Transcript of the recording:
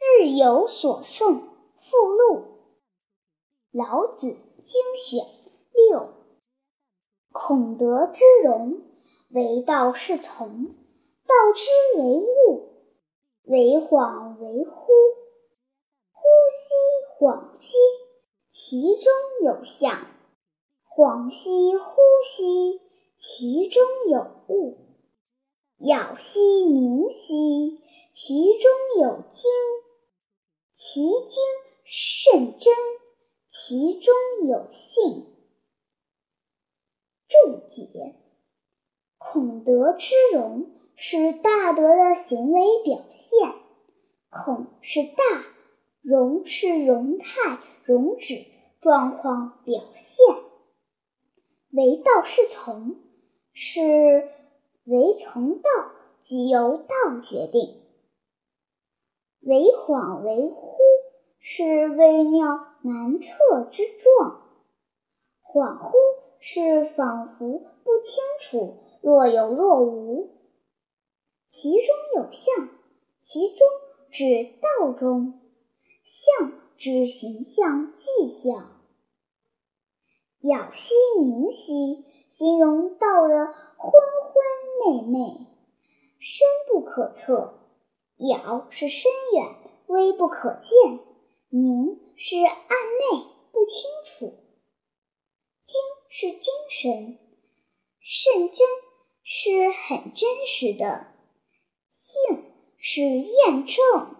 日有所诵附录，《老子精选六》。孔德之容，为道是从；道之为物，为恍为惚。惚兮恍兮，其中有象；恍兮惚兮，其中有物。杳兮冥兮，其中有精。其精甚真，其中有信。注解：孔德之容是大德的行为表现，孔是大，容是容态、容止、状况表现。为道是从，是为从道，即由道决定。为恍为惚，是微妙难测之状；恍惚是仿佛不清楚，若有若无。其中有象，其中指道中，象之形象迹象。杳兮明兮，形容道的昏昏昧昧，深不可测。杳是深远，微不可见；明是暗昧，不清楚；精是精神，甚真是很真实的；性是验证。